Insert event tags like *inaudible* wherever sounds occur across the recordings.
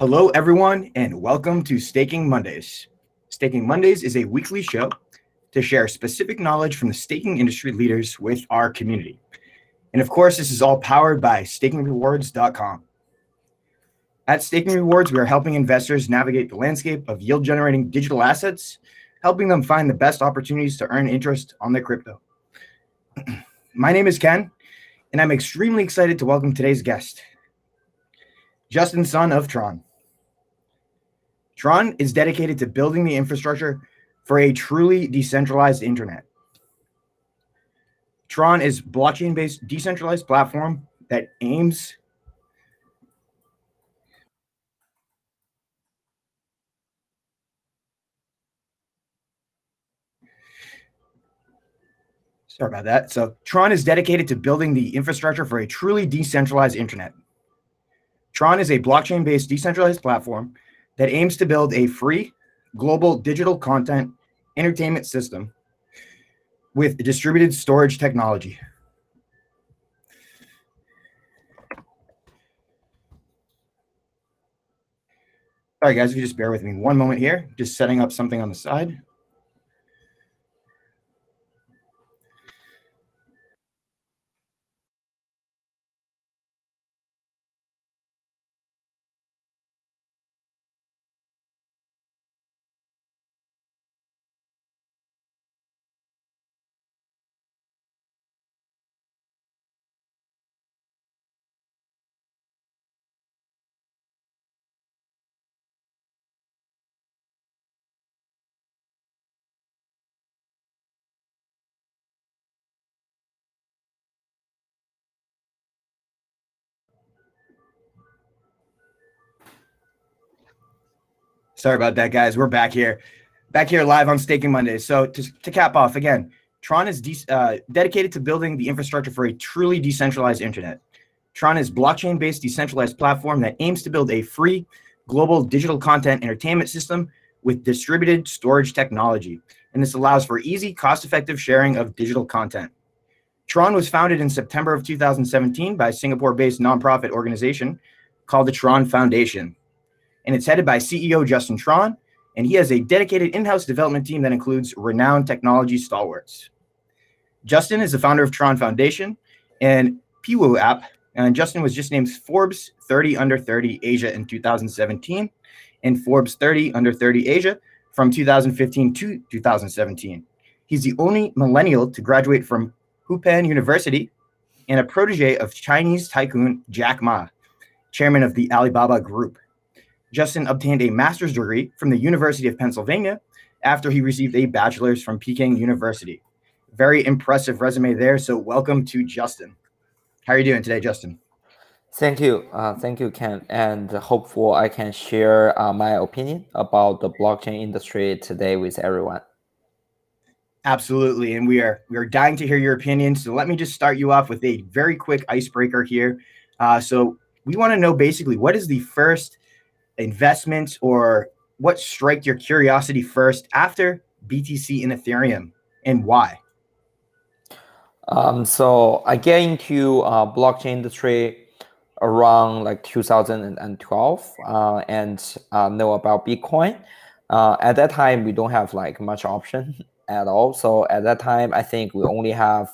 Hello, everyone, and welcome to Staking Mondays. Staking Mondays is a weekly show to share specific knowledge from the staking industry leaders with our community. And of course, this is all powered by stakingrewards.com. At Staking Rewards, we are helping investors navigate the landscape of yield generating digital assets, helping them find the best opportunities to earn interest on their crypto. *clears throat* My name is Ken, and I'm extremely excited to welcome today's guest, Justin Sun of Tron. Tron is dedicated to building the infrastructure for a truly decentralized internet. Tron is blockchain-based decentralized platform that aims Sorry about that. So Tron is dedicated to building the infrastructure for a truly decentralized internet. Tron is a blockchain-based decentralized platform that aims to build a free global digital content entertainment system with distributed storage technology. All right, guys, if you just bear with me one moment here, just setting up something on the side. Sorry about that, guys. We're back here, back here live on Staking Mondays. So to, to cap off again, Tron is de- uh, dedicated to building the infrastructure for a truly decentralized internet. Tron is blockchain-based decentralized platform that aims to build a free global digital content entertainment system with distributed storage technology. And this allows for easy, cost-effective sharing of digital content. Tron was founded in September of 2017 by a Singapore-based nonprofit organization called the Tron Foundation and it's headed by CEO Justin Tron, and he has a dedicated in-house development team that includes renowned technology stalwarts. Justin is the founder of Tron Foundation and Peiwo app, and Justin was just named Forbes 30 under 30 Asia in 2017 and Forbes 30 under 30 Asia from 2015 to 2017. He's the only millennial to graduate from Hupan University and a protege of Chinese tycoon Jack Ma, chairman of the Alibaba Group. Justin obtained a master's degree from the University of Pennsylvania after he received a bachelor's from Peking University. Very impressive resume there. So, welcome to Justin. How are you doing today, Justin? Thank you. Uh, thank you, Ken. And hopeful I can share uh, my opinion about the blockchain industry today with everyone. Absolutely. And we are we are dying to hear your opinion. So let me just start you off with a very quick icebreaker here. Uh, so we want to know basically what is the first investments or what struck your curiosity first after BTC and Ethereum and why? Um, so I get into uh, blockchain industry around like 2012 uh, and uh, know about Bitcoin. Uh, at that time, we don't have like much option *laughs* at all. So at that time, I think we only have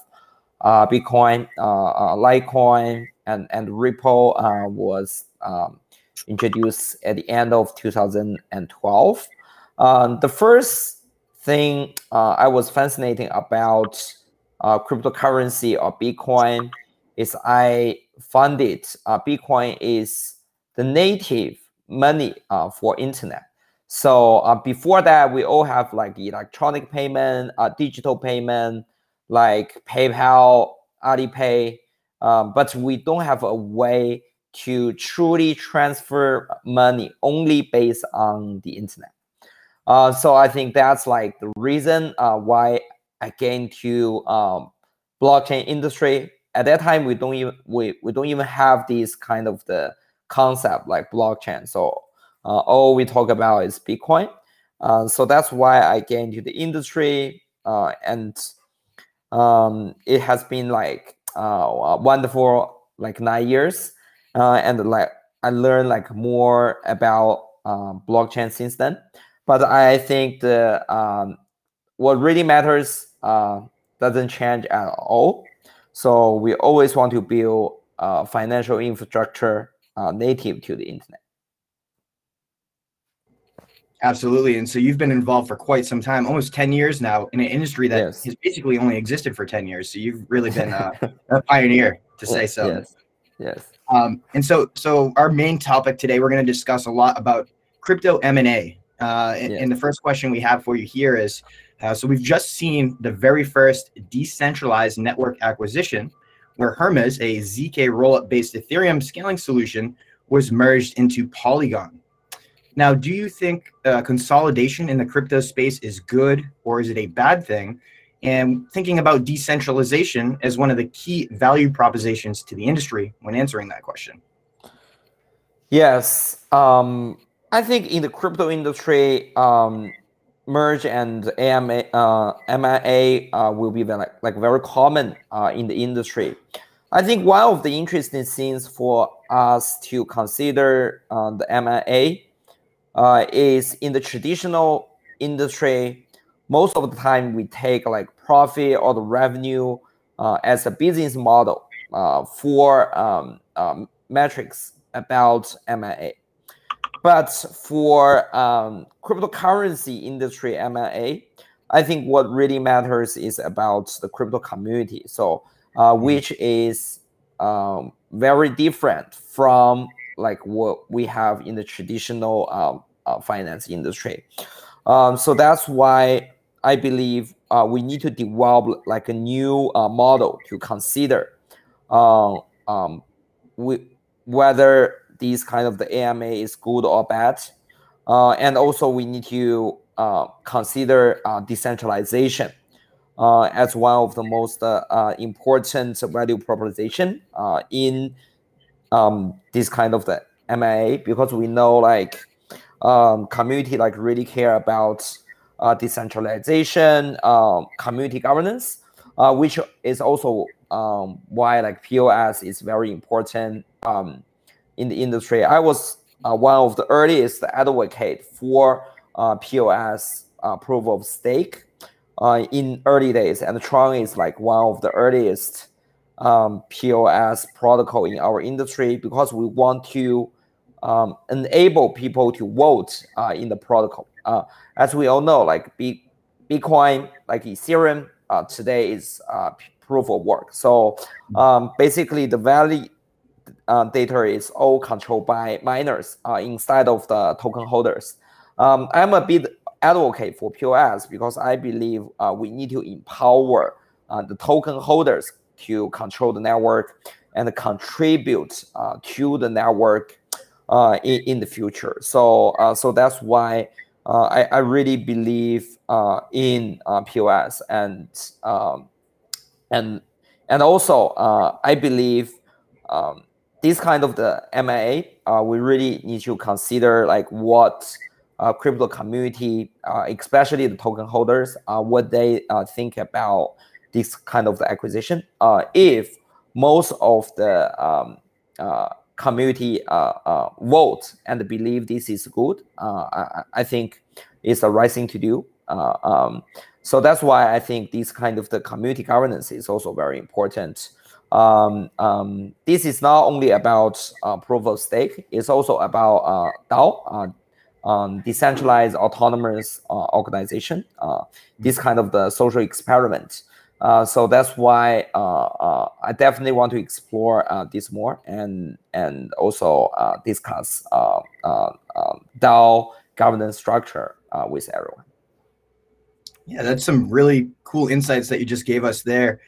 uh, Bitcoin, uh, Litecoin, and and Ripple was um, introduced at the end of 2012. Um, the first thing uh, I was fascinating about uh, cryptocurrency or Bitcoin is I found it uh, Bitcoin is the native money uh, for internet. So uh, before that, we all have like electronic payment, uh, digital payment, like PayPal, Alipay, um, but we don't have a way to truly transfer money only based on the internet. Uh, so I think that's like the reason uh, why I get into um, blockchain industry. At that time, we don't even we, we don't even have this kind of the concept like blockchain. So uh, all we talk about is Bitcoin. Uh, so that's why I get into the industry, uh, and um, it has been like uh, wonderful like nine years uh, and like I learned like more about uh, blockchain since then. But I think the um, what really matters uh, doesn't change at all. So we always want to build uh, financial infrastructure uh, native to the internet. Absolutely. And so you've been involved for quite some time, almost 10 years now, in an industry that yes. has basically only existed for 10 years. So you've really been uh, *laughs* a pioneer, to say so. Yes. Yes. Um, and so, so our main topic today, we're going to discuss a lot about crypto M&A. Uh, and, yeah. and, the first question we have for you here is, uh, so we've just seen the very first decentralized network acquisition where Hermez, a ZK rollup based Ethereum scaling solution, was merged into Polygon. Now, do you think uh, consolidation in the crypto space is good or is it a bad thing? And thinking about decentralization as one of the key value propositions to the industry when answering that question. Yes. Um, I think in the crypto industry, um, merge and AMA, uh, MIA uh, will be very, like, very common uh, in the industry. I think one of the interesting things for us to consider uh, the MIA uh, is in the traditional industry, most of the time we take like profit or the revenue uh, as a business model uh, for um, um, metrics about MIA. But for um, cryptocurrency industry MIA, I think what really matters is about the crypto community. So, uh, mm-hmm. which is um, very different from like what we have in the traditional um, uh, finance industry. Um, so that's why I believe uh, we need to develop like a new uh, model to consider uh, um, we, whether these kind of the AMA is good or bad. Uh, and also we need to uh, consider decentralization as one of the most important value proposition in um, this kind of the MA because we know like um, community like really care about uh, decentralization, um, community governance, uh, which is also um, why like POS is very important um, in the industry. I was uh, one of the earliest advocate for uh, POS proof of stake uh, in early days, and Tron is like one of the earliest um, POS protocol in our industry because we want to um, enable people to vote uh, in the protocol. Uh, as we all know, like B- Bitcoin, like Ethereum, uh, today is uh, proof of work. So um, basically, the value uh, data is all controlled by miners uh, inside of the token holders. Um, I'm a bit advocate for POS because I believe we need to empower the token holders to control the network and contribute to the network uh, in, in the future. So uh, so that's why uh, I, I really believe uh, in uh, POS and um, and and also uh, I believe um, this kind of the MIA we really need to consider like what crypto community, especially the token holders, what they think about this kind of the acquisition. if most of the um, community uh, uh, vote and believe this is good, uh, I, I, think it's the right thing to do. Uh, um, so that's why I think this kind of the community governance is also very important. Um, um, this is not only about uh, proof of stake; it's also about uh, DAO, um, decentralized autonomous organization. this kind of the social experiment. Uh, so that's why uh, uh, I definitely want to explore uh, this more and and also uh, discuss uh, DAO governance structure with everyone. Yeah, that's some really cool insights that you just gave us there.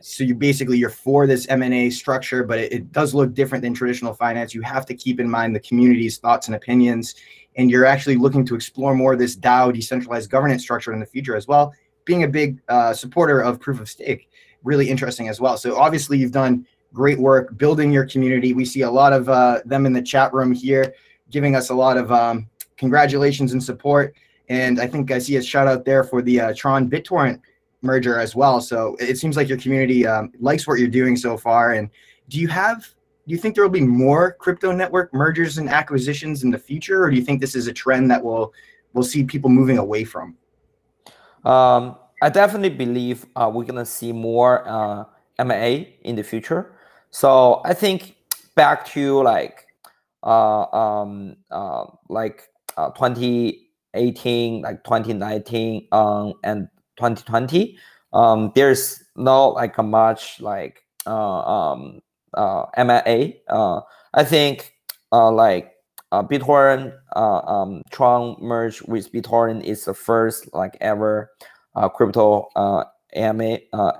So you basically you're for this M&A structure, but it, it does look different than traditional finance. You have to keep in mind the community's thoughts and opinions, and you're actually looking to explore more of this DAO decentralized governance structure in the future as well being a big uh, supporter of proof of stake, really interesting as well. So obviously you've done great work building your community. We see a lot of uh, them in the chat room here, giving us a lot of um, congratulations and support. And I think I see a shout out there for the uh, Tron BitTorrent merger as well. So it seems like your community um, likes what you're doing so far. And do you have do you think there will be more crypto network mergers and acquisitions in the future, or do you think this is a trend that will we'll see people moving away from? Um, I definitely believe uh, we're gonna see more uh, M&A in the future. So I think back to like uh, um, uh, like uh, 2018, like 2019, um, and 2020. Um, there's not like a much like uh, um, uh, M&A. Uh, I think uh, like uh, BitTorrent, uh, um, Tron merge with BitTorrent is the first like ever uh, crypto uh, AMA, uh,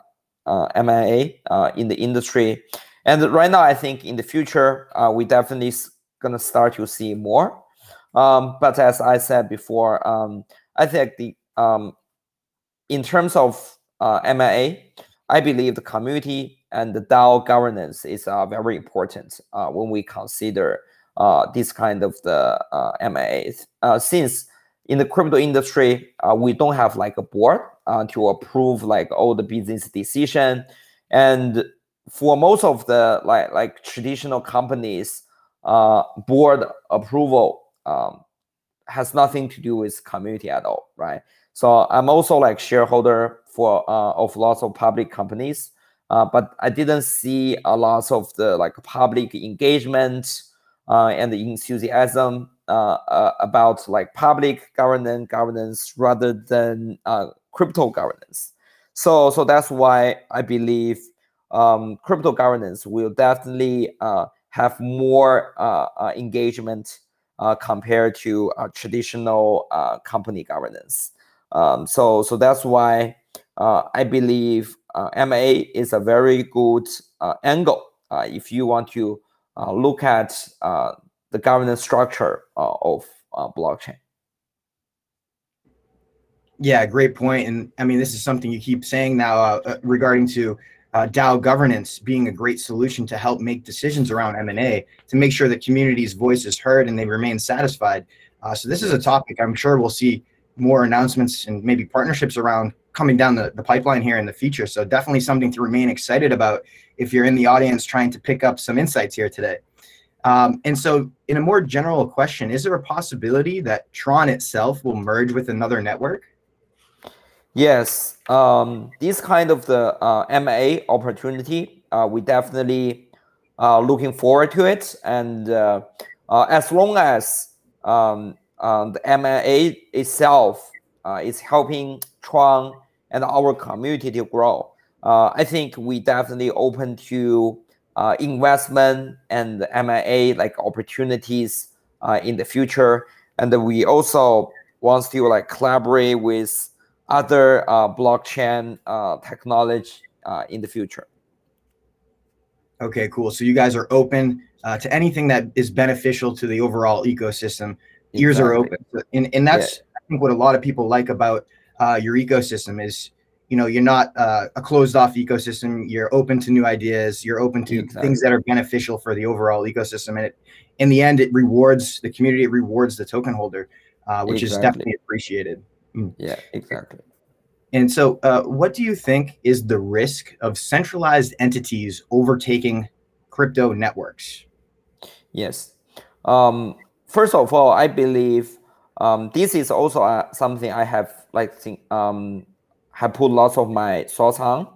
uh, M&A uh, in the industry. And right now, I think in the future, uh, we definitely gonna start to see more. Um, but as I said before, um, I think the um, in terms of uh, M&A, I believe the community and the DAO governance is very important uh, when we consider uh, this kind of the uh, M&As. Uh, since in the crypto industry, uh, we don't have like a board uh, to approve like all the business decision, and for most of the like like traditional companies, uh, board approval um, has nothing to do with community at all, right? So I'm also like shareholder for uh, of lots of public companies, uh, but I didn't see a lot of the like public engagement and the enthusiasm uh, uh, about like public governance governance rather than uh, crypto governance. So so that's why I believe um, crypto governance will definitely uh, have more uh, uh, engagement compared to traditional company governance. Um, so so that's why I believe M&A is a very good angle if you want to look at the governance structure of blockchain. Yeah, great point. And I mean, this is something you keep saying now uh, uh regarding to uh, DAO governance being a great solution to help make decisions around M&A to make sure the community's voice is heard and they remain satisfied. Uh, so this is a topic I'm sure we'll see more announcements and maybe partnerships around coming down the, the pipeline here in the future. So definitely something to remain excited about if you're in the audience trying to pick up some insights here today. Um, and so in a more general question, is there a possibility that Tron itself will merge with another network? Yes, um, this kind of the uh, M&A opportunity, uh, we definitely uh, looking forward to it. And uh, uh, as long as um, the M&A itself is helping Tron and our community to grow, I think we definitely open to investment and M&A like opportunities in the future. And we also want to like collaborate with other uh, blockchain uh, technology uh, in the future. Okay, cool. So you guys are open uh, to anything that is beneficial to the overall ecosystem. Exactly. Ears are open, and and that's yeah. I think what a lot of people like about uh, your ecosystem is you know you're not uh, a closed off ecosystem. You're open to new ideas. You're open to exactly. things that are beneficial for the overall ecosystem, and it, in the end, it rewards the community. It rewards the token holder, which exactly. is definitely appreciated. Mm. Yeah, exactly. And so, uh, what do you think is the risk of centralized entities overtaking crypto networks? Yes. Um, first of all, I believe um, this is also uh, something I have like think, um, have put lots of my thoughts on.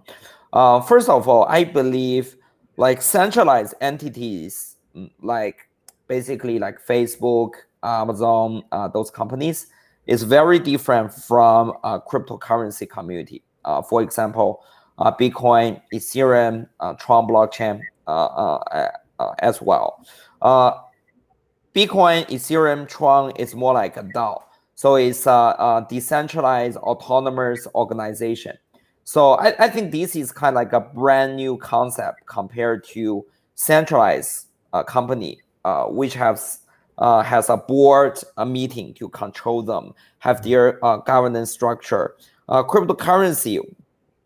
Uh, first of all, I believe like centralized entities, like basically like Facebook, Amazon, uh, those companies, is very different from a cryptocurrency community. Uh, for example, uh, Bitcoin, Ethereum, uh, Tron blockchain as well. Bitcoin, Ethereum, Tron is more like a DAO. So it's a, a decentralized autonomous organization. So I, I, think this is kind of like a brand new concept compared to centralized company, which has uh, has a board a meeting to control them, have their uh, governance structure. Uh, cryptocurrency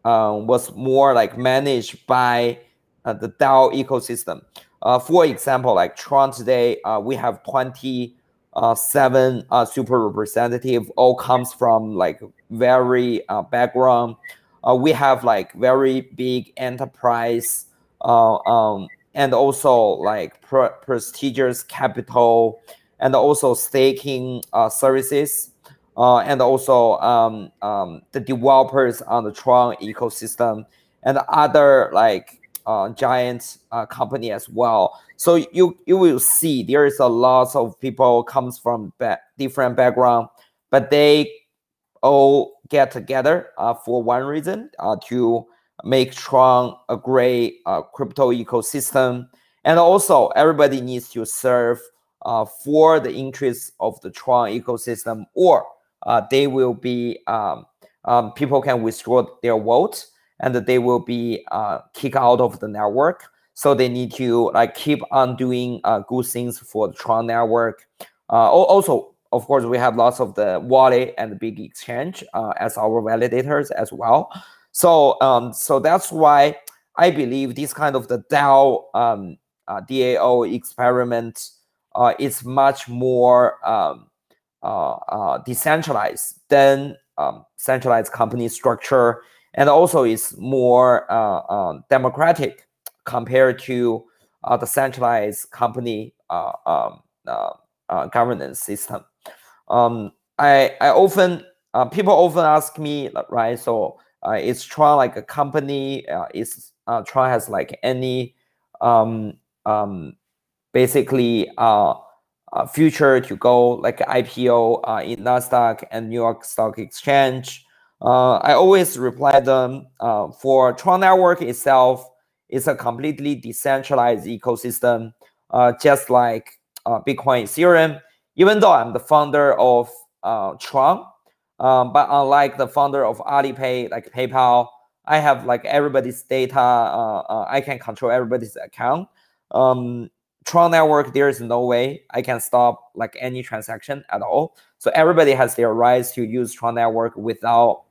uh, was more like managed by uh, the DAO ecosystem. Uh, for example, like Tron today, we have 27 super representative, all comes from like very background. we have like very big enterprise um, and also like pre prestigious capital and also staking uh, services uh, and also um, um, the developers on the Tron ecosystem and other like uh, giant uh, company as well. So you you will see there is a lot of people comes from ba different background, but they all get together uh, for one reason uh, to make Tron a great uh, crypto ecosystem. And also everybody needs to serve uh, for the interests of the Tron ecosystem or uh, they will be um, um, people can withdraw their vote and they will be uh, kicked out of the network. So they need to like keep on doing uh, good things for the Tron network. Uh, also, of course, we have lots of the wallet and the big exchange uh, as our validators as well. So um, so that's why I believe this kind of the DAO um, uh, DAO experiment uh, is much more um, uh, uh, decentralized than um, centralized company structure, and also is more uh, um, democratic compared to uh, the centralized company uh, um, uh, governance system. Um, I I often people often ask me right so uh, is Tron like a company? Uh, is uh, Tron has like any um, um, basically uh, uh, future to go like IPO uh, in Nasdaq and New York Stock Exchange. Uh, I always reply them uh, for Tron Network itself. It's a completely decentralized ecosystem, uh, just like uh, Bitcoin, Ethereum. Even though I'm the founder of Tron, um, but unlike the founder of Alipay, like PayPal, I have like everybody's data. I can control everybody's account. Um, Tron network, there is no way I can stop like any transaction at all. So everybody has their rights to use Tron network without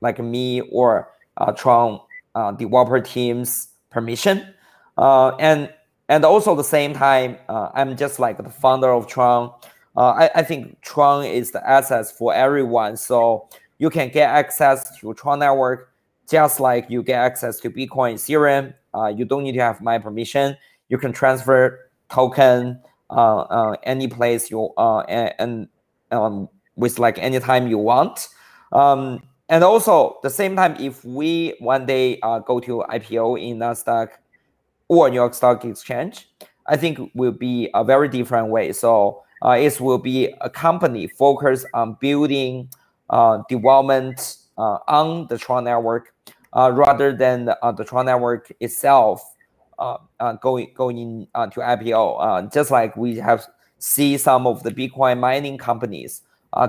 like me or uh, Tron uh, developer team's permission. Uh, and and also at the same time, uh, I'm just like the founder of Tron. Uh, I, I think Tron is the assets for everyone. So you can get access to Tron network just like you get access to Bitcoin, Ethereum. Uh, you don't need to have my permission you can transfer token uh, uh, any place you and, and um, with like any time you want. Um, and also the same time, if we one day uh, go to IPO in Nasdaq or New York Stock Exchange, I think will be a very different way. So uh, it will be a company focused on building uh, development uh, on the Tron network uh, rather than the, uh, the Tron network itself uh, going going in to IPO. Just like we have see some of the Bitcoin mining companies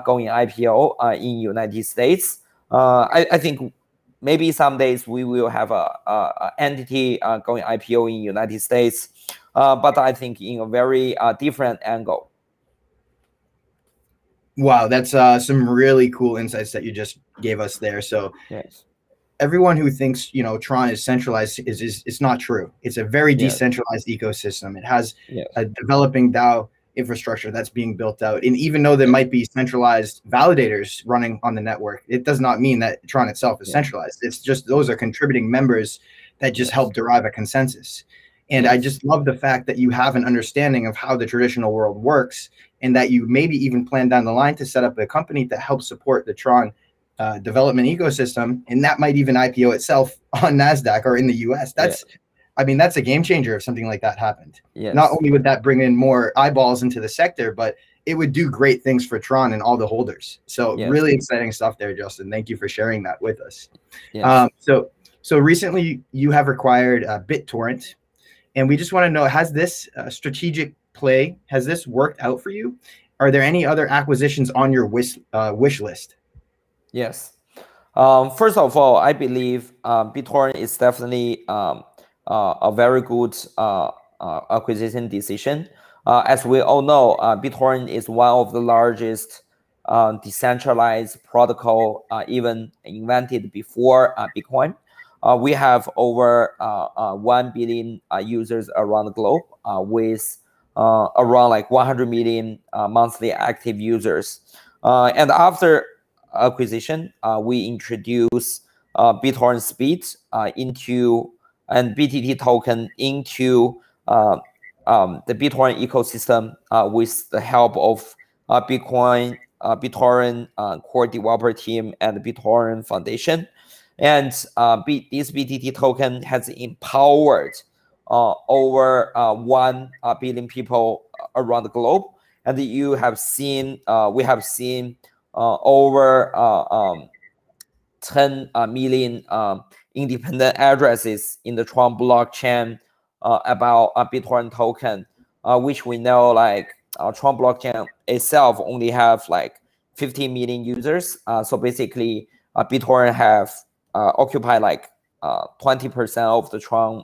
going IPO in United States. Uh, I, I think maybe some days we will have a, a, a entity uh, going IPO in United States, uh, but I think in a very uh, different angle. Wow, that's uh, some really cool insights that you just gave us there. So, yes everyone who thinks you know Tron is centralized is is it's not true. It's a very decentralized ecosystem. It has a developing DAO infrastructure that's being built out. And even though there might be centralized validators running on the network, it does not mean that Tron itself is centralized. It's just those are contributing members that just help derive a consensus. And I just love the fact that you have an understanding of how the traditional world works and that you maybe even plan down the line to set up a company that helps support the Tron uh, development ecosystem, and that might even IPO itself *laughs* on Nasdaq or in the U.S. That's, yeah. I mean, that's a game changer if something like that happened. Yes. Not only would that bring in more eyeballs into the sector, but it would do great things for Tron and all the holders. So yes. really exciting stuff there, Justin. Thank you for sharing that with us. Yes. Um, so so recently you have acquired uh, BitTorrent, and we just want to know: has this uh, strategic play has this worked out for you? Are there any other acquisitions on your wish uh, wish list? Yes. Um, first of all, I believe uh, BitTorrent is definitely um, a very good uh, uh acquisition decision. Uh, as we all know, uh, BitTorrent is one of the largest decentralized protocol even invented before Bitcoin. we have over 1 billion users around the globe with around like 100 million monthly active users. and after acquisition, uh, we introduce uh, BitTorrent Speed uh, into and BTT token into uh, um, the BitTorrent ecosystem uh, with the help of uh, Bitcoin, uh, BitTorrent uh, core developer team and the BitTorrent Foundation. And uh, B- this BTT token has empowered over uh, 1 uh, billion people around the globe. And you have seen, we have seen over um, 10 uh, million um, independent addresses in the Tron blockchain uh, about a BitTorrent token, uh, which we know like uh, Tron blockchain itself only have like 15 million users. Uh, so basically, uh, BitTorrent have uh, occupy like 20% of the Tron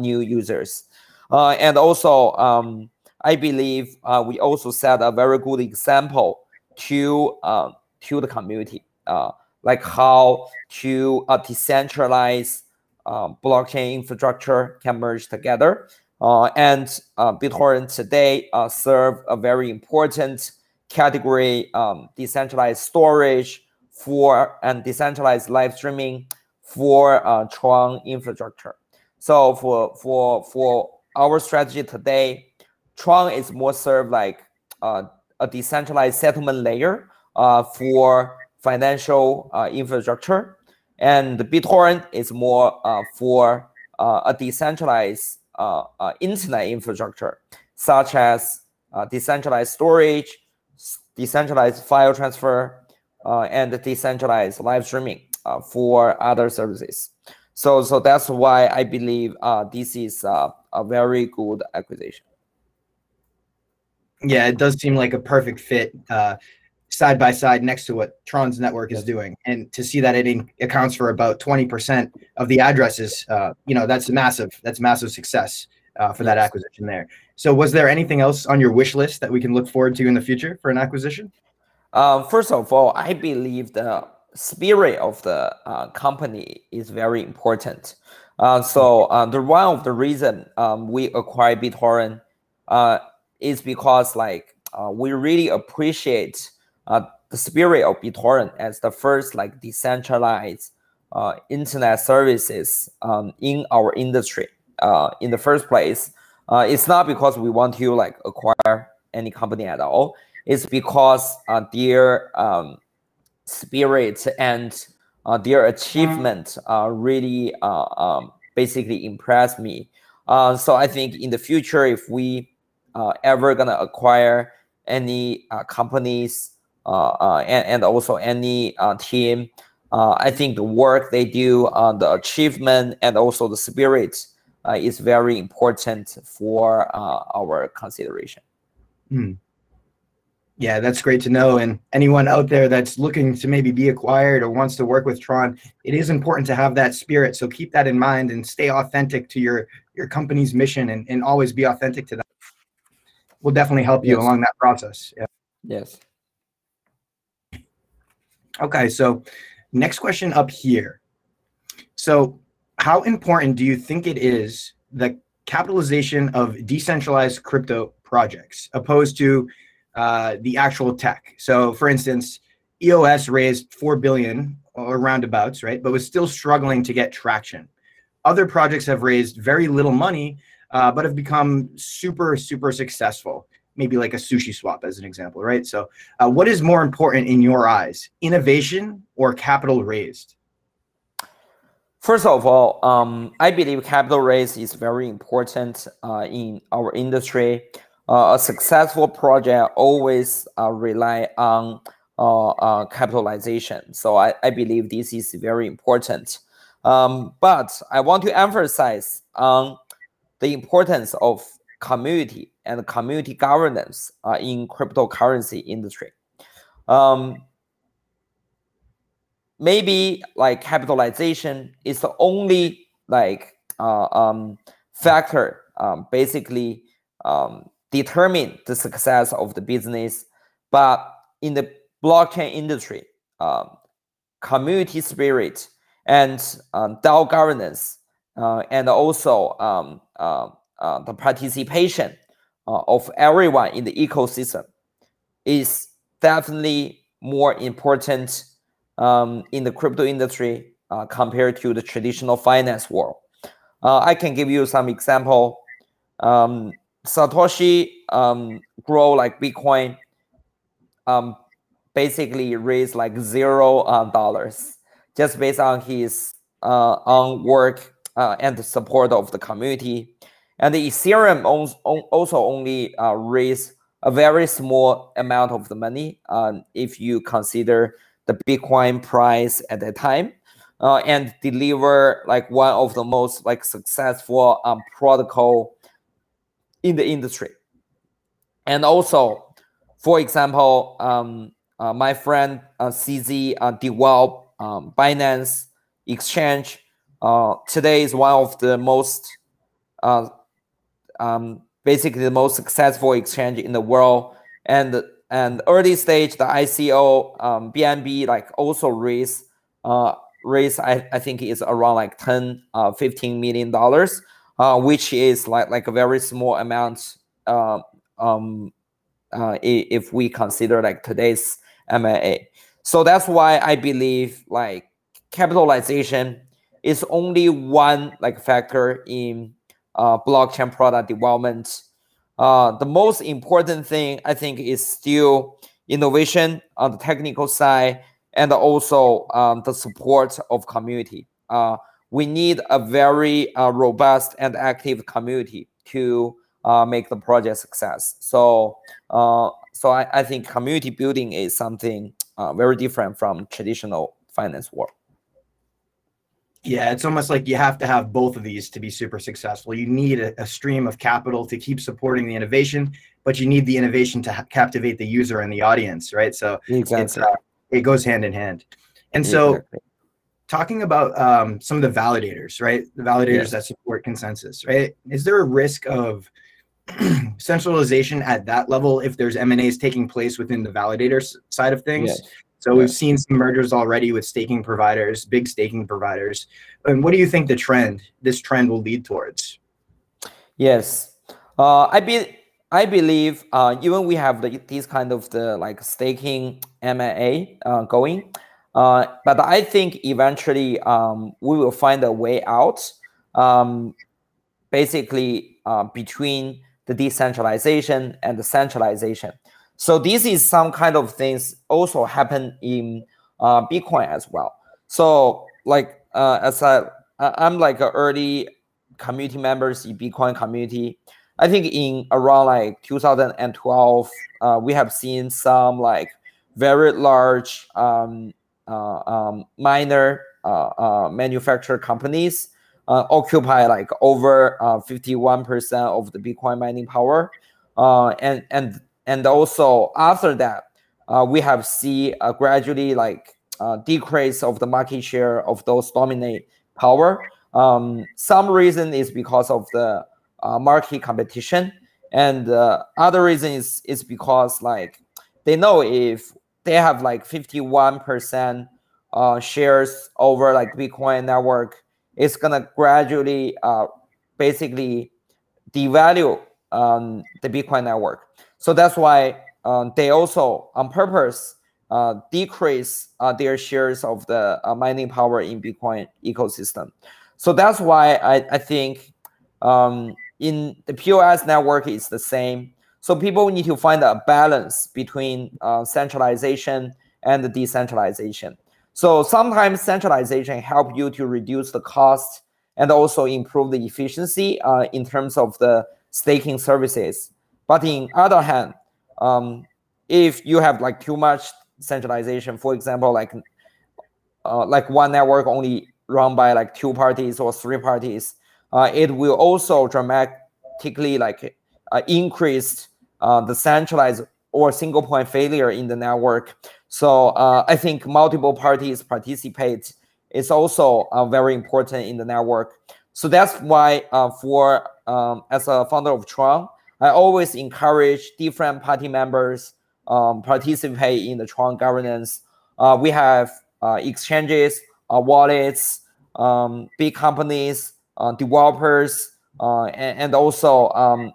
new users. and also, um, I believe we also set a very good example to to the community, like how to decentralize uh, blockchain infrastructure can merge together. Uh, and uh, BitTorrent today uh, serve a very important category, um, decentralized storage for and decentralized live streaming for uh, Tron infrastructure. So for for for our strategy today, Tron is more served like uh, a decentralized settlement layer uh, for financial uh, infrastructure and BitTorrent is more uh, for uh, a decentralized uh, uh internet infrastructure, such as uh, decentralized storage, decentralized file transfer, uh, and decentralized live streaming for other services. So, so that's why I believe this is a very good acquisition. Yeah, it does seem like a perfect fit side by side next to what Tron's network is doing, and to see that it in, accounts for about twenty percent of the addresses, uh, you know, that's massive. That's massive success uh, for that acquisition there. So, was there anything else on your wish list that we can look forward to in the future for an acquisition? Uh, first of all, I believe the spirit of the uh, company is very important. Uh, so, uh, the one of the reason um, we acquired BitTorrent is because like we really appreciate uh, the spirit of BitTorrent as the first like decentralized uh, internet services um, in our industry uh, in the first place. Uh, it's not because we want to like acquire any company at all. It's because uh, their um, spirit and uh, their achievement uh, really uh, um, basically impressed me. Uh, so I think in the future, if we uh, ever gonna acquire any uh, companies Uh, uh, and, and also any uh, team. Uh, I think the work they do, on the achievement, and also the spirit is very important for our consideration. Hmm. Yeah, that's great to know. And anyone out there that's looking to maybe be acquired or wants to work with Tron, it is important to have that spirit. So keep that in mind and stay authentic to your your company's mission and, and always be authentic to that. Will definitely help you yes. along that process. Yeah. Yes. Okay, so next question up here. So, how important do you think it is the capitalization of decentralized crypto projects opposed to uh, the actual tech? So, for instance, EOS raised four billion or roundabouts, right, but was still struggling to get traction. Other projects have raised very little money, uh, but have become super, super successful maybe like a SushiSwap as an example, right? So, uh, what is more important in your eyes, innovation or capital raised? First of all, um, I believe capital raise is very important uh, in our industry. Uh, a successful project always uh, rely on uh, uh, capitalization. So I, I believe this is very important. Um, but I want to emphasize on the importance of community and community governance uh, in cryptocurrency industry. Um, maybe like capitalization is the only like uh, um, factor um, basically um, determine the success of the business. But in the blockchain industry, um, community spirit and um, DAO governance, uh, and also um, uh, the participation uh, of everyone in the ecosystem is definitely more important um, in the crypto industry uh, compared to the traditional finance world. Uh, I can give you some example. um, Satoshi um, grow like Bitcoin um, basically raised like zero uh, dollars just based on his uh, on work uh, and the support of the community. And the Ethereum also only uh, raised a very small amount of the money um, if you consider the Bitcoin price at that time. Uh, and deliver like one of the most like successful um, protocol in the industry. And also, for example, um, uh, my friend uh, CZ uh, developed um, Binance Exchange. Uh, today is one of the most, uh, um, basically the most successful exchange in the world. And and early stage, the ICO um, BNB like also raised uh, raised I, I think is around like 10 uh, 15 million dollars uh, which is like like a very small amount uh, um, uh, if we consider like today's M&A. So that's why I believe like capitalization is only one like factor in uh, blockchain product development. Uh, the most important thing I think is still innovation on the technical side and also um, the support of community. Uh, we need a very uh, robust and active community to uh, make the project success. So, uh, so I, I, think community building is something uh, very different from traditional finance world. Yeah, it's almost like you have to have both of these to be super successful. You need a, a stream of capital to keep supporting the innovation, but you need the innovation to captivate the user and the audience, right? So exactly. Uh, it goes hand in hand. And so exactly talking about um, some of the validators, right? The validators yes. that support consensus, right? Is there a risk of *clears throat* centralization at that level if there's M&As taking place within the validator side of things? Yes. So yes. we've seen some mergers already with staking providers, big staking providers. And what do you think the trend, this trend will lead towards? Yes. Uh, I be I believe uh, even we have the, these kind of the like staking M&A uh, going, uh, but I think eventually um, we will find a way out, um, basically uh, between the decentralization and the centralization. So this is some kind of things also happen in uh, Bitcoin as well. So like uh, as I, I'm like an early community members in Bitcoin community. I think in around like 2012, uh, we have seen some like very large um, uh, um, miner uh, uh, manufacturer companies occupy like over 51% of the Bitcoin mining power. and and and also after that, we have see a gradually like decrease of the market share of those dominate power. Um, some reason is because of the uh, market competition, and uh, other reason is is because like they know if they have like 51% uh, shares over like Bitcoin network, it's gonna gradually uh, basically devalue um, the Bitcoin network. So that's why um, they also on purpose uh, decrease uh, their shares of the uh, mining power in Bitcoin ecosystem. So that's why I, I think um, in the POS network is the same. So people need to find a balance between uh, centralization and decentralization. So sometimes centralization help you to reduce the cost and also improve the efficiency uh, in terms of the staking services. But in other hand, um, if you have like too much centralization, for example, like uh, like one network only run by like two parties or three parties, uh, it will also dramatically like uh, increase uh, the centralized or single point failure in the network. So uh, I think multiple parties participate is also uh, very important in the network. So that's why for um, as a founder of Tron, I always encourage different party members um, participate in the Tron governance. Uh, we have uh, exchanges, wallets, um, big companies, developers, and, and, also um,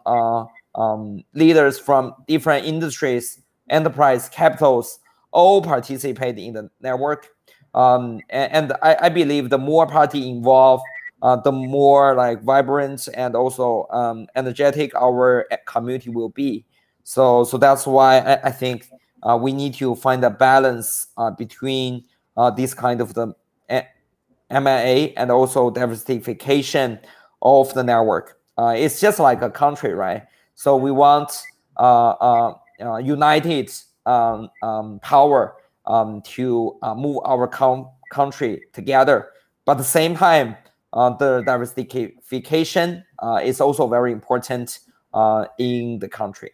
um, leaders from different industries, enterprise, capitals, all participate in the network. Um, and, and I, I, believe the more party involved, uh, the more like vibrant and also um, energetic our community will be. So so that's why I, I think uh, we need to find a balance uh, between uh, this kind of the M&A also diversification of the network. Uh, it's just like a country, right? So we want uh, uh, united um, um, power um, to move our country together. But at the same time, uh, the diversification is also very important in the country.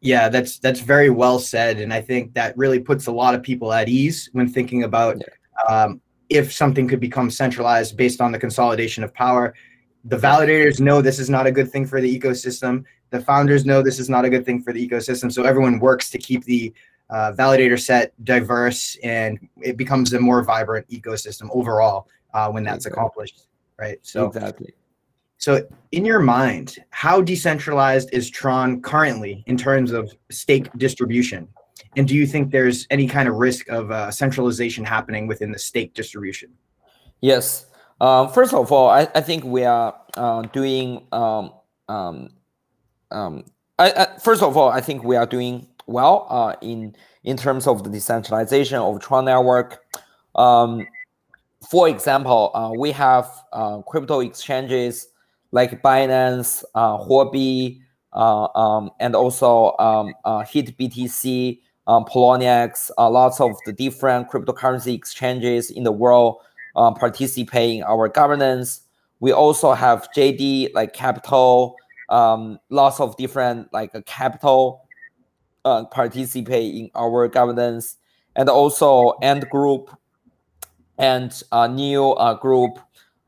Yeah, that's that's very well said, and I think that really puts a lot of people at ease when thinking about yeah. um, if something could become centralized based on the consolidation of power. The validators know this is not a good thing for the ecosystem. The founders know this is not a good thing for the ecosystem. So everyone works to keep the uh, validator set diverse, and it becomes a more vibrant ecosystem overall uh, when that's exactly. accomplished. Right. So exactly. So, in your mind, how decentralized is Tron currently in terms of stake distribution? And do you think there's any kind of risk of uh, centralization happening within the stake distribution? Yes. Uh, first of all, I, I think we are uh, doing. Um, um, um, I, I, first of all, I think we are doing well uh, in in terms of the decentralization of Tron network. Um, for example, uh, we have uh, crypto exchanges like Binance, uh, Huobi, uh, um, and also um, uh, um, Poloniex, uh, lots of the different cryptocurrency exchanges in the world uh, participate in our governance. We also have JD like Capital, um, lots of different like uh, capital participate in our governance, and also Ant Group and new uh, group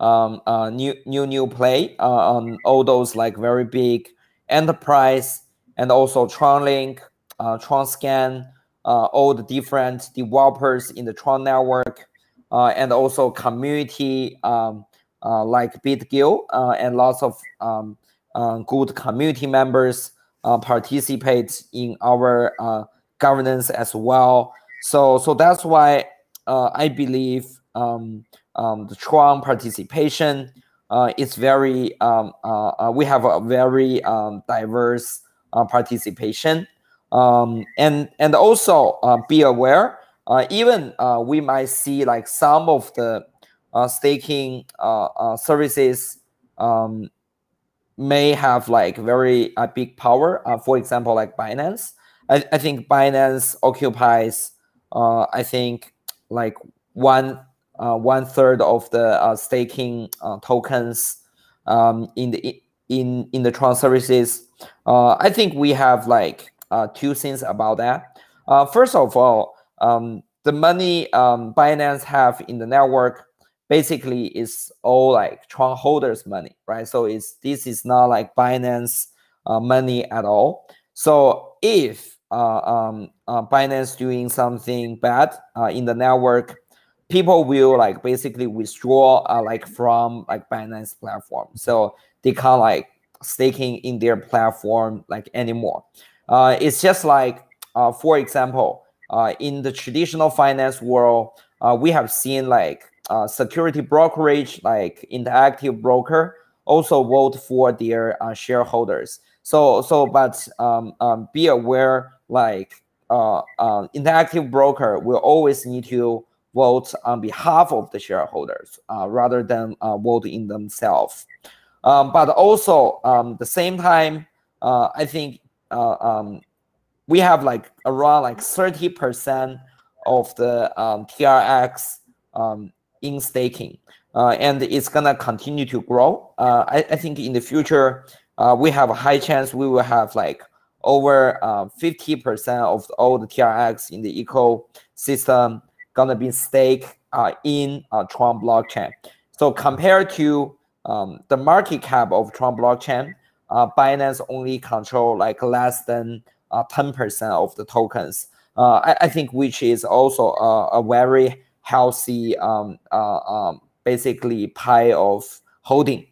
um, new new new play uh, on all those like very big enterprise and also TronLink, uh, TronScan, uh, all the different developers in the Tron network, uh, and also community um, uh, like BitGill uh, and lots of um, uh, good community members uh, participate in our uh, governance as well. So so that's why uh, I believe um, um, the Tron participation uh, is very, um, uh, uh, we have a very um, diverse uh, participation. Um, and, and also uh, be aware, even we might see like some of the staking services um, may have like very big power. for example, like Binance. I, I think Binance occupies, I think, like one uh, one third of the uh, staking uh, tokens um, in the in in the Tron services. I think we have like two things about that. first of all, um, the money um, Binance have in the network basically is all like Tron holders money, right? So it's this is not like Binance uh, money at all. So if uh, um, uh, Binance doing something bad in the network, people will like basically withdraw uh, like from like Binance platform. So they can't like staking in their platform like anymore. Uh, it's just like, uh, for example, uh, in the traditional finance world, uh, we have seen like uh, security brokerage, like Interactive Broker, also vote for their uh, shareholders. So, so, but um, um, be aware, like uh, uh, Interactive Broker will always need to vote on behalf of the shareholders uh, rather than uh, vote in themselves. Um, but also, um, the same time, uh, I think uh, um, we have like around like 30% of the um, TRX um, in staking. Uh, and it's gonna continue to grow. Uh, I, I, think in the future, we have a high chance we will have like over 50% of all the TRX in the ecosystem gonna be staked uh, in uh, Tron blockchain. So compared to um, the market cap of Tron blockchain, uh, Binance only control like less than 10% uh, of the tokens. Uh, I, I, think which is also a, a very healthy, um, uh, um, basically pie of holding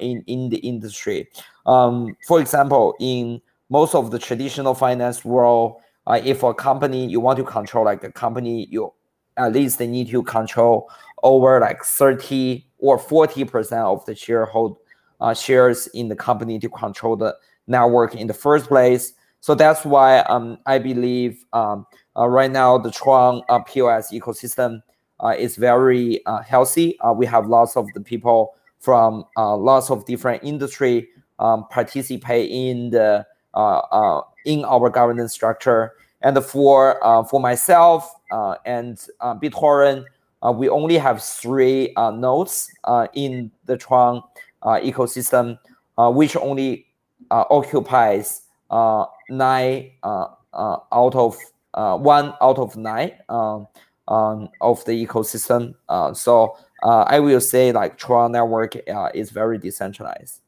in in the industry. Um, for example, in most of the traditional finance world, uh, if a company you want to control like a company you at least they need to control over like 30 or 40% of the sharehold uh, shares in the company to control the network in the first place. So that's why um, I believe um, uh, right now the Tron uh, POS ecosystem uh, is very uh, healthy. Uh, we have lots of the people from lots of different industry um, participate in the Uh, uh, in our governance structure. And for uh, for myself and BitTorrent, we only have three nodes in the Tron ecosystem, which only occupies nine out of one out of nine. Um, of the ecosystem. Uh, so uh, I will say like Tron network uh, is very decentralized.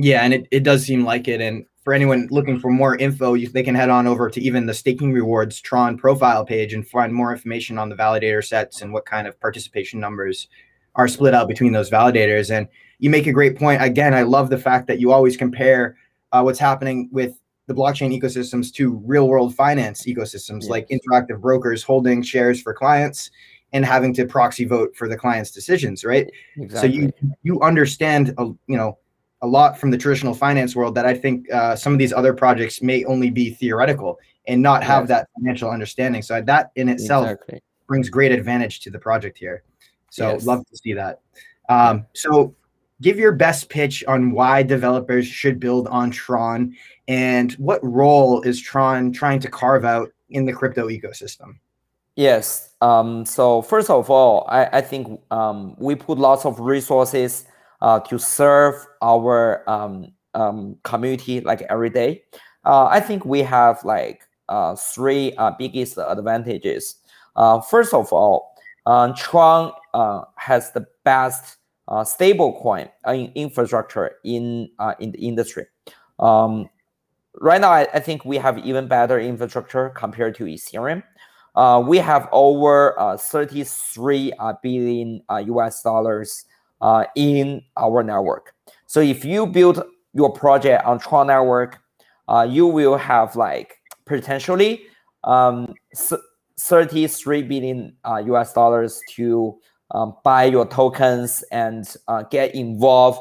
Yeah, and it, it does seem like it. And for anyone looking for more info, you, they can head on over to even the staking rewards Tron profile page and find more information on the validator sets and what kind of participation numbers are split out between those validators. And you make a great point. Again, I love the fact that you always compare uh, what's happening with the blockchain ecosystems to real world finance ecosystems yes. like interactive brokers holding shares for clients and having to proxy vote for the client's decisions right exactly. so you you understand a, you know a lot from the traditional finance world that i think uh, some of these other projects may only be theoretical and not have yes. that financial understanding so that in itself exactly. brings great advantage to the project here so yes. love to see that um, so give your best pitch on why developers should build on Tron and what role is Tron trying to carve out in the crypto ecosystem? Yes. Um, so first of all, I, I think um, we put lots of resources uh, to serve our um, um community like every day. Uh, I think we have like uh, three uh, biggest advantages. Uh, first of all, uh, Tron has the best stable coin in infrastructure in in the industry. Um, right now, I, I, think we have even better infrastructure compared to Ethereum. Uh, we have over uh, 33 uh, billion US uh, dollars uh, in our network. So if you build your project on Tron network, uh, you will have like potentially um, 33 billion US dollars to um, buy your tokens and get involved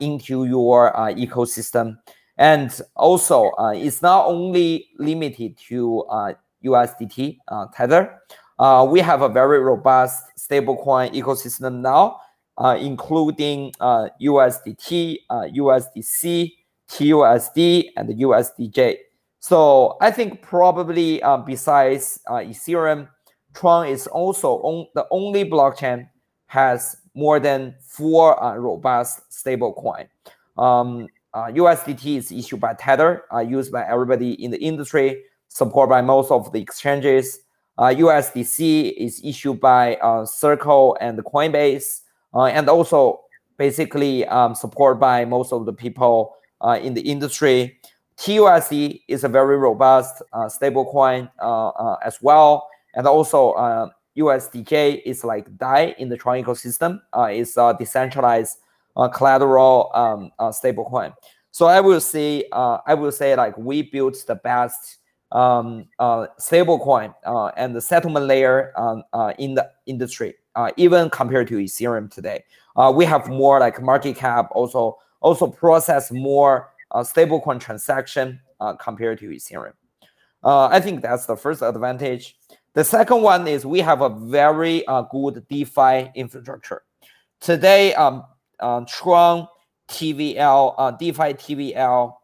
into your ecosystem. And also, uh, it's not only limited to uh, USDT uh, Tether. Uh, we have a very robust stablecoin ecosystem now, uh, including USDT, USDC, TUSD, and USDJ. So I think probably besides Ethereum, Tron is also on, the only blockchain has more than four uh, robust stablecoin. Um, uh, USDT is issued by Tether, uh, used by everybody in the industry, supported by most of the exchanges. Uh, USDC is issued by uh, Circle and Coinbase, uh, and also basically um, supported by most of the people uh, in the industry. TUSD is a very robust stable stablecoin as well, and also USDJ is like DAI in the Tron ecosystem. it's a decentralized uh, collateral um, uh, stablecoin. So I will say, uh, I will say like we built the best um, uh, stablecoin uh, and the settlement layer um, uh, in the industry, uh, even compared to Ethereum today. Uh, we have more like market cap, also also process more uh, stablecoin transaction uh, compared to Ethereum. Uh, I think that's the first advantage. The second one is we have a very uh, good DeFi infrastructure. Today, um, Tron TVL, DeFi TVL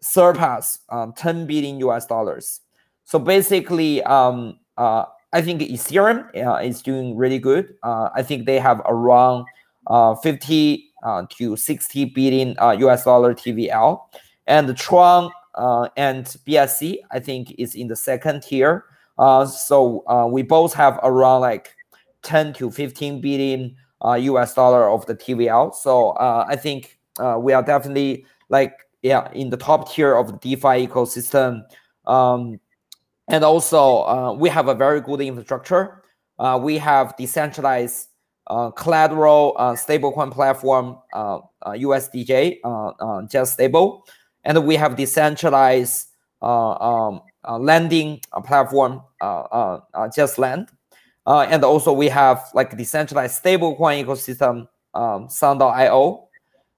surpass um, 10 billion US dollars. So basically, um, uh, I think Ethereum uh, is doing really good. Uh, I think they have around uh, 50 uh, to 60 billion uh, US dollar TVL. And Tron uh, and BSC, I think, is in the second tier. Uh, so uh, we both have around like 10 to 15 billion uh, US dollar of the TVL. So uh, I think uh, we are definitely like yeah in the top tier of the DeFi ecosystem. Um, and also uh, we have a very good infrastructure. Uh, we have decentralized uh, collateral uh, stablecoin platform USDJ uh, uh, JustStable, and we have decentralized um, lending platform JustLend Uh, and also we have like decentralized stablecoin ecosystem, um, Sun.io.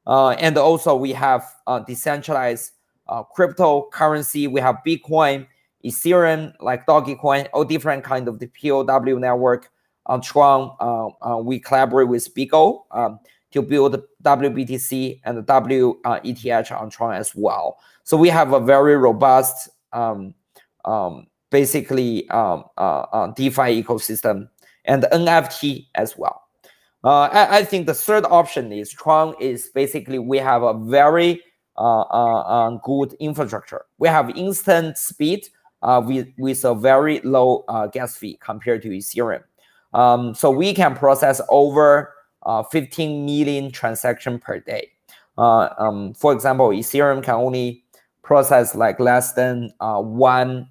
And also we have decentralized cryptocurrency. We have Bitcoin, Ethereum, like Dogecoin, all different kind of the POW network. On Tron, uh, uh, we collaborate with BitGo um, to build WBTC and WETH on Tron as well. So we have a very robust, um, um, basically um, uh, uh, DeFi ecosystem and NFT as well. Uh, I, I, think the third option is Tron is basically we have a very uh, uh, uh, good infrastructure. We have instant speed Uh, with, with a very low uh, gas fee compared to Ethereum. Um, so we can process over uh, 15 million transactions per day. Um, for example, Ethereum can only process like less than one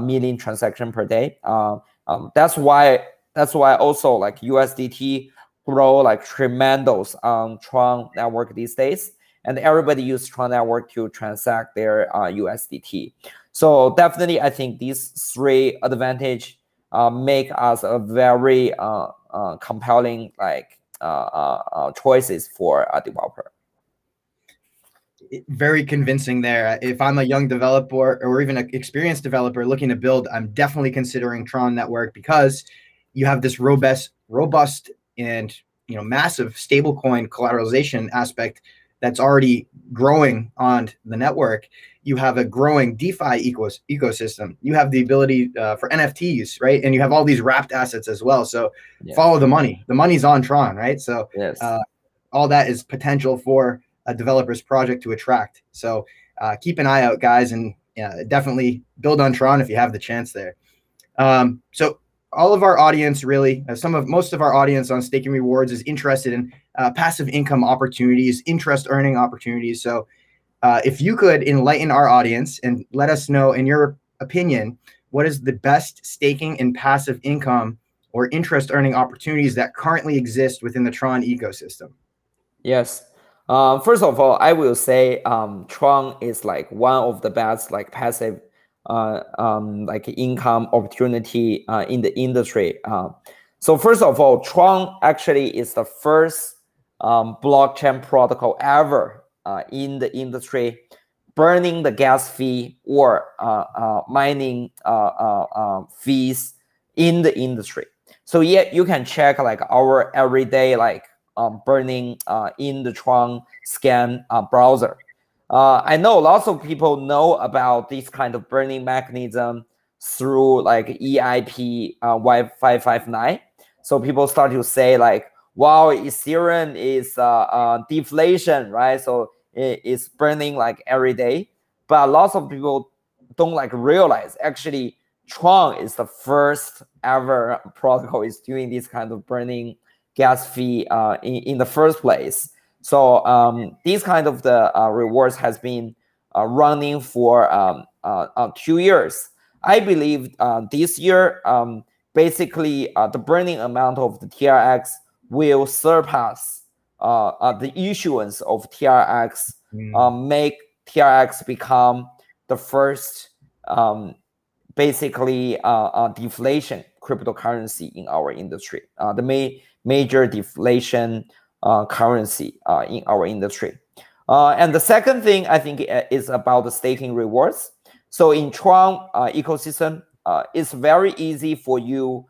million transaction per day. Um, that's why that's why also like USDT grow like tremendous on Tron network these days. And everybody use Tron network to transact their uh, USDT. So definitely, I think these three advantage uh, make us a very uh, uh compelling like uh, uh, choices for a developer. Very convincing there. If I'm a young developer or even an experienced developer looking to build, I'm definitely considering Tron Network because you have this robust, robust and you know massive stablecoin collateralization aspect that's already growing on the network. You have a growing DeFi ecos- ecosystem. You have the ability uh, for NFTs, right? And you have all these wrapped assets as well. So follow the money. The money's on Tron, right? So yes. uh, all that is potential for a developer's project to attract. So uh, keep an eye out, guys, and definitely build on Tron if you have the chance there. Um, so all of our audience really uh, some of most of our audience on staking rewards is interested in uh, passive income opportunities interest earning opportunities. So uh, if you could enlighten our audience and let us know in your opinion what is the best staking and passive income or interest earning opportunities that currently exist within the tron ecosystem? Yes. Uh, first of all i will say um, tron is like one of the best like passive uh, um, like income opportunity uh, in the industry. Uh, so first of all, Tron actually is the first um, blockchain protocol ever uh, in the industry burning the gas fee or uh, mining fees in the industry. So yeah, you can check like our everyday like um, burning in the Tron scan browser. Uh, I know lots of people know about this kind of burning mechanism through like EIP uh, 1559. So people start to say like, wow, Ethereum is uh, uh, deflation, right? So it, it's burning like every day. But lots of people don't like realize actually Tron is the first ever protocol is doing this kind of burning gas fee uh, in, in the first place. So um, these kind of the uh, rewards has been uh, running for um, uh, uh two years. I believe uh, this year, um, basically uh, the burning amount of the TRX will surpass the issuance of TRX, mm. make TRX become the first um, basically deflation cryptocurrency in our industry. the ma- major deflation currency uh, in our industry. Uh, and the second thing I think is about the staking rewards. So in Tron ecosystem, it's very easy for you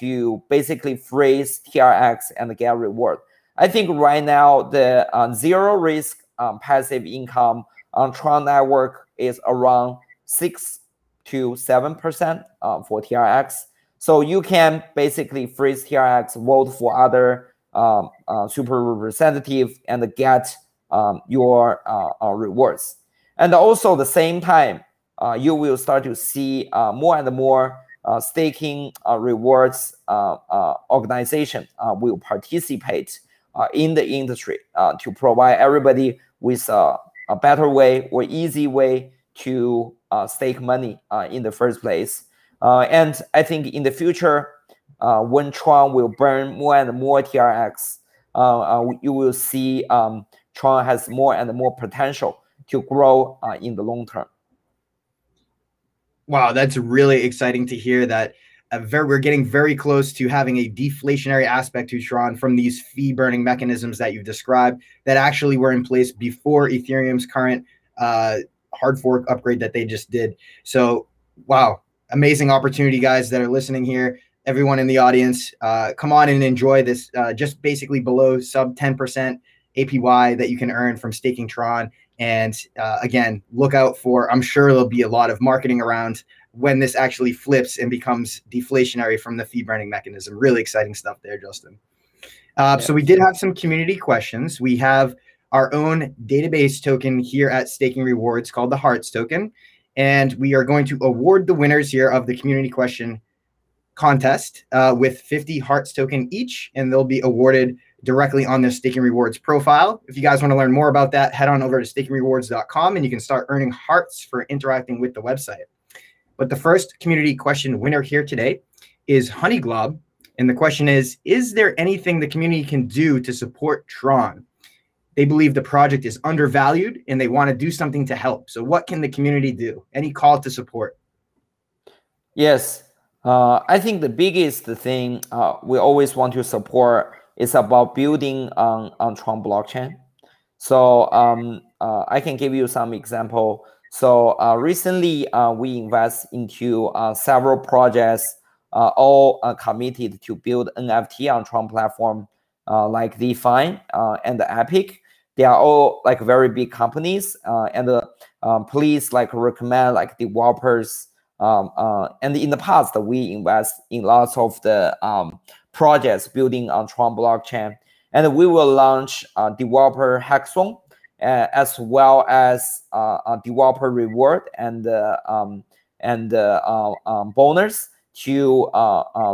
to basically freeze TRX and get reward. I think right now the zero risk um, passive income on Tron network is around six to seven percent uh, for TRX. So you can basically freeze TRX, vote for other um, uh, super representative and get um, your uh, uh, rewards. And also the same time, uh, you will start to see uh, more and more staking rewards organization will participate in the industry to provide everybody with a better way or easy way to stake money in the first place. and I think in the future, uh, when Tron will burn more and more TRX, uh, uh, you will see um, Tron has more and more potential to grow in the long term. Wow, that's really exciting to hear that very, we're getting very close to having a deflationary aspect to Tron from these fee burning mechanisms that you've described that actually were in place before Ethereum's current uh, hard fork upgrade that they just did. So, wow, amazing opportunity, guys that are listening here. Everyone in the audience, uh, come on and enjoy this uh, just basically below sub 10% APY that you can earn from staking Tron. And uh, again, look out for, I'm sure there'll be a lot of marketing around when this actually flips and becomes deflationary from the fee burning mechanism. Really exciting stuff there, Justin. Uh, yeah. So we did have some community questions. We have our own database token here at Staking Rewards called the Hearts token. And we are going to award the winners here of the community question contest uh, with 50 Hearts token each, and they'll be awarded directly on their Staking Rewards profile. If you guys want to learn more about that, head on over to stakingrewards.com and you can start earning hearts for interacting with the website. But the first community question winner here today is Honeyglob. And the question is Is there anything the community can do to support Tron? They believe the project is undervalued and they want to do something to help. So, what can the community do? Any call to support? Yes. Uh, I think the biggest thing uh, we always want to support is about building on, on Tron blockchain. So um, uh, I can give you some example. So uh, recently, uh, we invest into uh, several projects, all committed to build NFT on Tron platform, like Define and Epic. They are all like very big companies, and um, please like recommend like developers. Um, and in the past, we invest in lots of the um, projects building on Tron blockchain, and we will launch a developer hackathon uh, as well as uh, developer reward and uh, um, and um, bonus to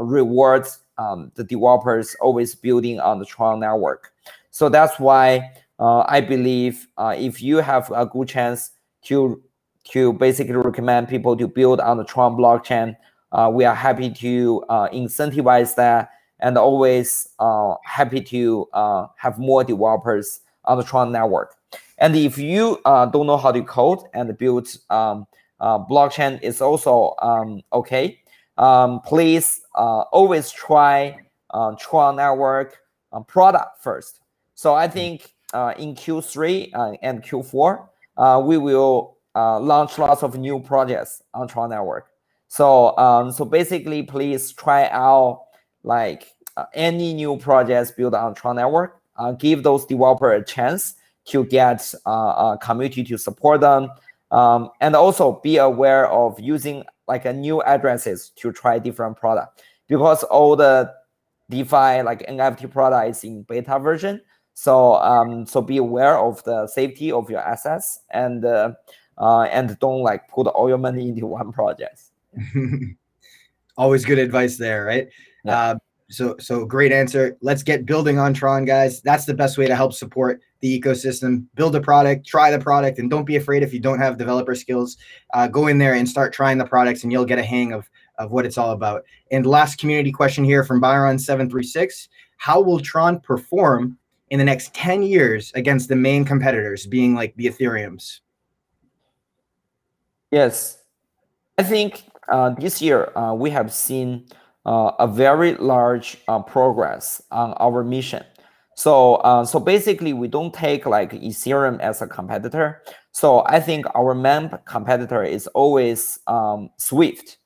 reward um, the developers always building on the Tron network. So that's why I believe if you have a good chance to to basically recommend people to build on the Tron blockchain, uh, we are happy to uh, incentivize that and always uh, happy to have more developers on the Tron network. And if you uh, don't know how to code and build um, uh, blockchain, is also um, okay. Um, please uh, always try uh, Tron Network uh, product first. So I think uh, in Q3 and Q4, we will launch lots of new projects on Tron Network. So um, so basically, please try out like any new projects built on Tron Network. give those developers a chance to get uh, a community to support them. Um, and also be aware of using like a new addresses to try different product because all the DeFi like NFT product is in beta version. So um, so be aware of the safety of your assets and uh, and don't like put all your money into one project. *laughs* Always good advice there, right? Yeah. Uh, so so great answer. Let's get building on Tron, guys. That's the best way to help support the ecosystem. Build a product, try the product, and don't be afraid if you don't have developer skills. Uh, go in there and start trying the products, and you'll get a hang of of what it's all about. And last community question here from Byron seven three six: How will Tron perform in the next ten years against the main competitors, being like the Ethereum's? Yes, I think uh, this year uh, we have seen uh, a very large uh, progress on our mission. So, uh, so basically, we don't take like Ethereum as a competitor. So I think our main competitor is always um, Swift.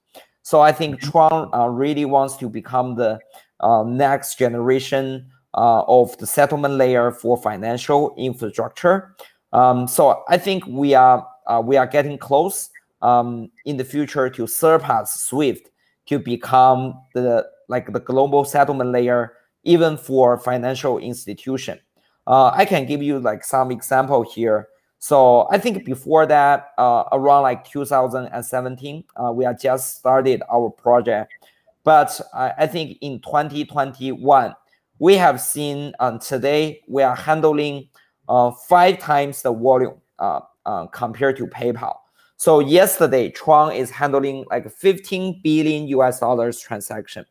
So I think mm-hmm. Tron uh, really wants to become the uh, next generation uh, of the settlement layer for financial infrastructure. Um, so I think we are we are getting close um, in the future to surpass Swift to become the like the global settlement layer even for financial institution. Uh, I can give you like some example here. So I think before that, uh, around like 2017, uh, we had just started our project. But I, think in 2021, we have seen um, today we are handling uh, five times the volume uh, uh, compared to PayPal. So yesterday, Tron is handling like 15 billion US dollars transaction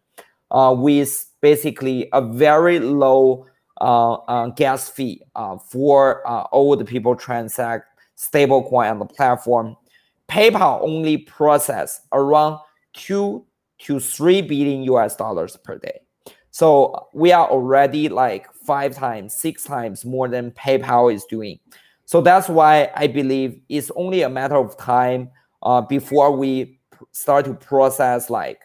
uh, with basically a very low uh, uh, gas fee uh, for uh, all the people transact stablecoin on the platform. PayPal only process around two to 3 billion US dollars per day. So we are already like five times, six times more than PayPal is doing. So that's why I believe it's only a matter of time uh, before we start to process like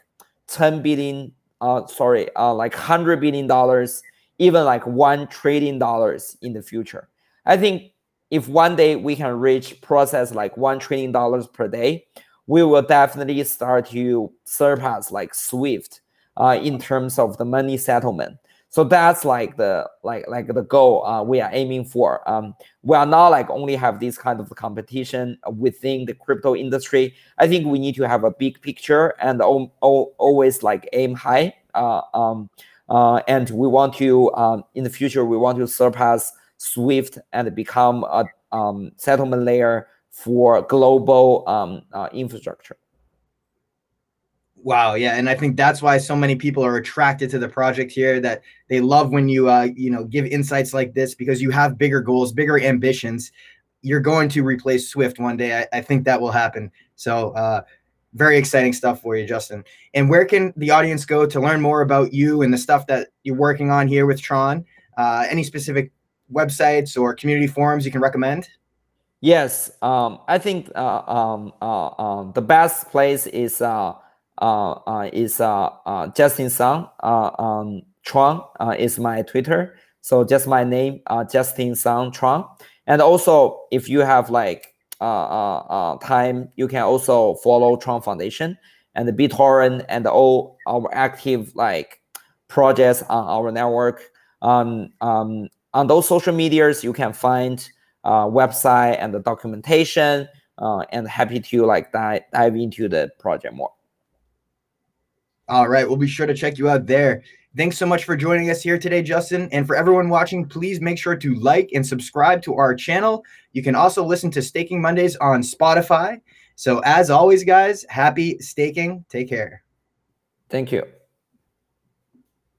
10 billion, uh, sorry, uh, like 100 billion dollars, even like 1 trillion dollars in the future. I think if one day we can reach process like 1 trillion dollars per day, we will definitely start to surpass like Swift uh, in terms of the money settlement. So that's like the like like the goal uh, we are aiming for. Um, we are not like only have this kind of competition within the crypto industry. I think we need to have a big picture and o- o- always like aim high. Uh, um, uh, and we want to um, in the future we want to surpass Swift and become a um, settlement layer for global um, uh, infrastructure. Wow, yeah, and I think that's why so many people are attracted to the project here. That they love when you, uh, you know, give insights like this because you have bigger goals, bigger ambitions. You're going to replace Swift one day. I, I think that will happen. So, uh, very exciting stuff for you, Justin. And where can the audience go to learn more about you and the stuff that you're working on here with Tron? Uh, any specific websites or community forums you can recommend? Yes, um, I think uh, um, uh, um, the best place is uh, is uh, uh, Justin Sun. Uh, um, Tron uh, is my Twitter. So just my name, uh, Justin Sun Tron. And also, if you have like uh, uh, uh, time, you can also follow Tron Foundation and the BitTorrent and all our active like projects on our network. Um, um, on those social medias, you can find uh, website and the documentation. Uh, and happy to like dive, dive into the project more. All right, we'll be sure to check you out there. Thanks so much for joining us here today, Justin. And for everyone watching, please make sure to like and subscribe to our channel. You can also listen to Staking Mondays on Spotify. So, as always, guys, happy staking. Take care. Thank you.